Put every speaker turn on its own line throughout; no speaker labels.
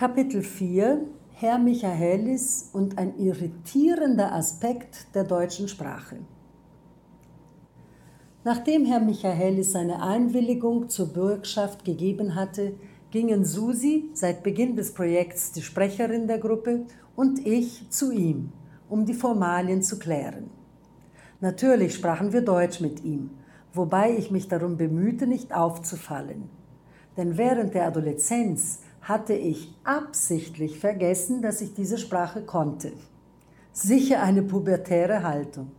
Kapitel 4 Herr Michaelis und ein irritierender Aspekt der deutschen Sprache. Nachdem Herr Michaelis seine Einwilligung zur Bürgschaft gegeben hatte, gingen Susi, seit Beginn des Projekts die Sprecherin der Gruppe, und ich zu ihm, um die Formalien zu klären. Natürlich sprachen wir Deutsch mit ihm, wobei ich mich darum bemühte, nicht aufzufallen. Denn während der Adoleszenz hatte ich absichtlich vergessen, dass ich diese Sprache konnte. Sicher eine pubertäre Haltung.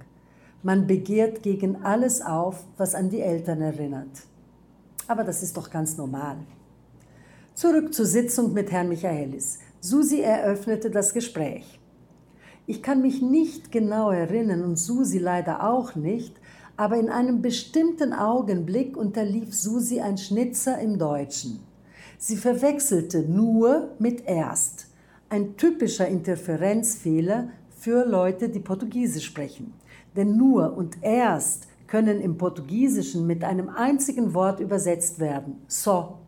Man begehrt gegen alles auf, was an die Eltern erinnert. Aber das ist doch ganz normal. Zurück zur Sitzung mit Herrn Michaelis. Susi eröffnete das Gespräch. Ich kann mich nicht genau erinnern und Susi leider auch nicht, aber in einem bestimmten Augenblick unterlief Susi ein Schnitzer im Deutschen. Sie verwechselte nur mit erst. Ein typischer Interferenzfehler für Leute, die Portugiesisch sprechen. Denn nur und erst können im Portugiesischen mit einem einzigen Wort übersetzt werden. So.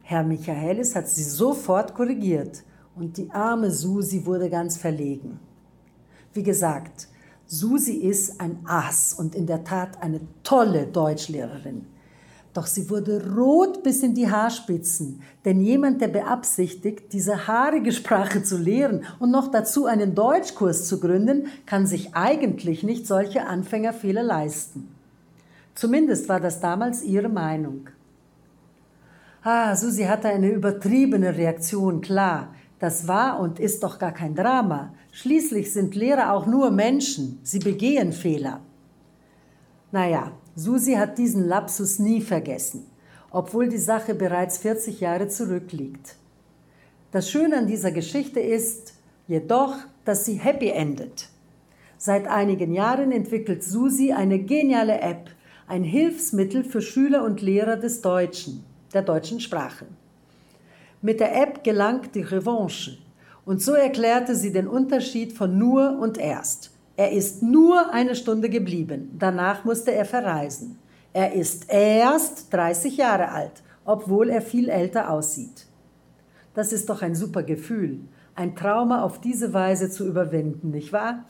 Herr Michaelis hat sie sofort korrigiert und die arme Susi wurde ganz verlegen. Wie gesagt, Susi ist ein Ass und in der Tat eine tolle Deutschlehrerin. Doch sie wurde rot bis in die Haarspitzen, denn jemand, der beabsichtigt, diese haarige Sprache zu lehren und noch dazu einen Deutschkurs zu gründen, kann sich eigentlich nicht solche Anfängerfehler leisten. Zumindest war das damals ihre Meinung. Ah, Susi hatte eine übertriebene Reaktion, klar. Das war und ist doch gar kein Drama. Schließlich sind Lehrer auch nur Menschen. Sie begehen Fehler. Naja, Susi hat diesen Lapsus nie vergessen, obwohl die Sache bereits 40 Jahre zurückliegt. Das Schöne an dieser Geschichte ist jedoch, dass sie happy endet. Seit einigen Jahren entwickelt Susi eine geniale App, ein Hilfsmittel für Schüler und Lehrer des Deutschen, der deutschen Sprache. Mit der App gelangt die Revanche und so erklärte sie den Unterschied von nur und erst. Er ist nur eine Stunde geblieben. Danach musste er verreisen. Er ist erst 30 Jahre alt, obwohl er viel älter aussieht. Das ist doch ein super Gefühl, ein Trauma auf diese Weise zu überwinden, nicht wahr?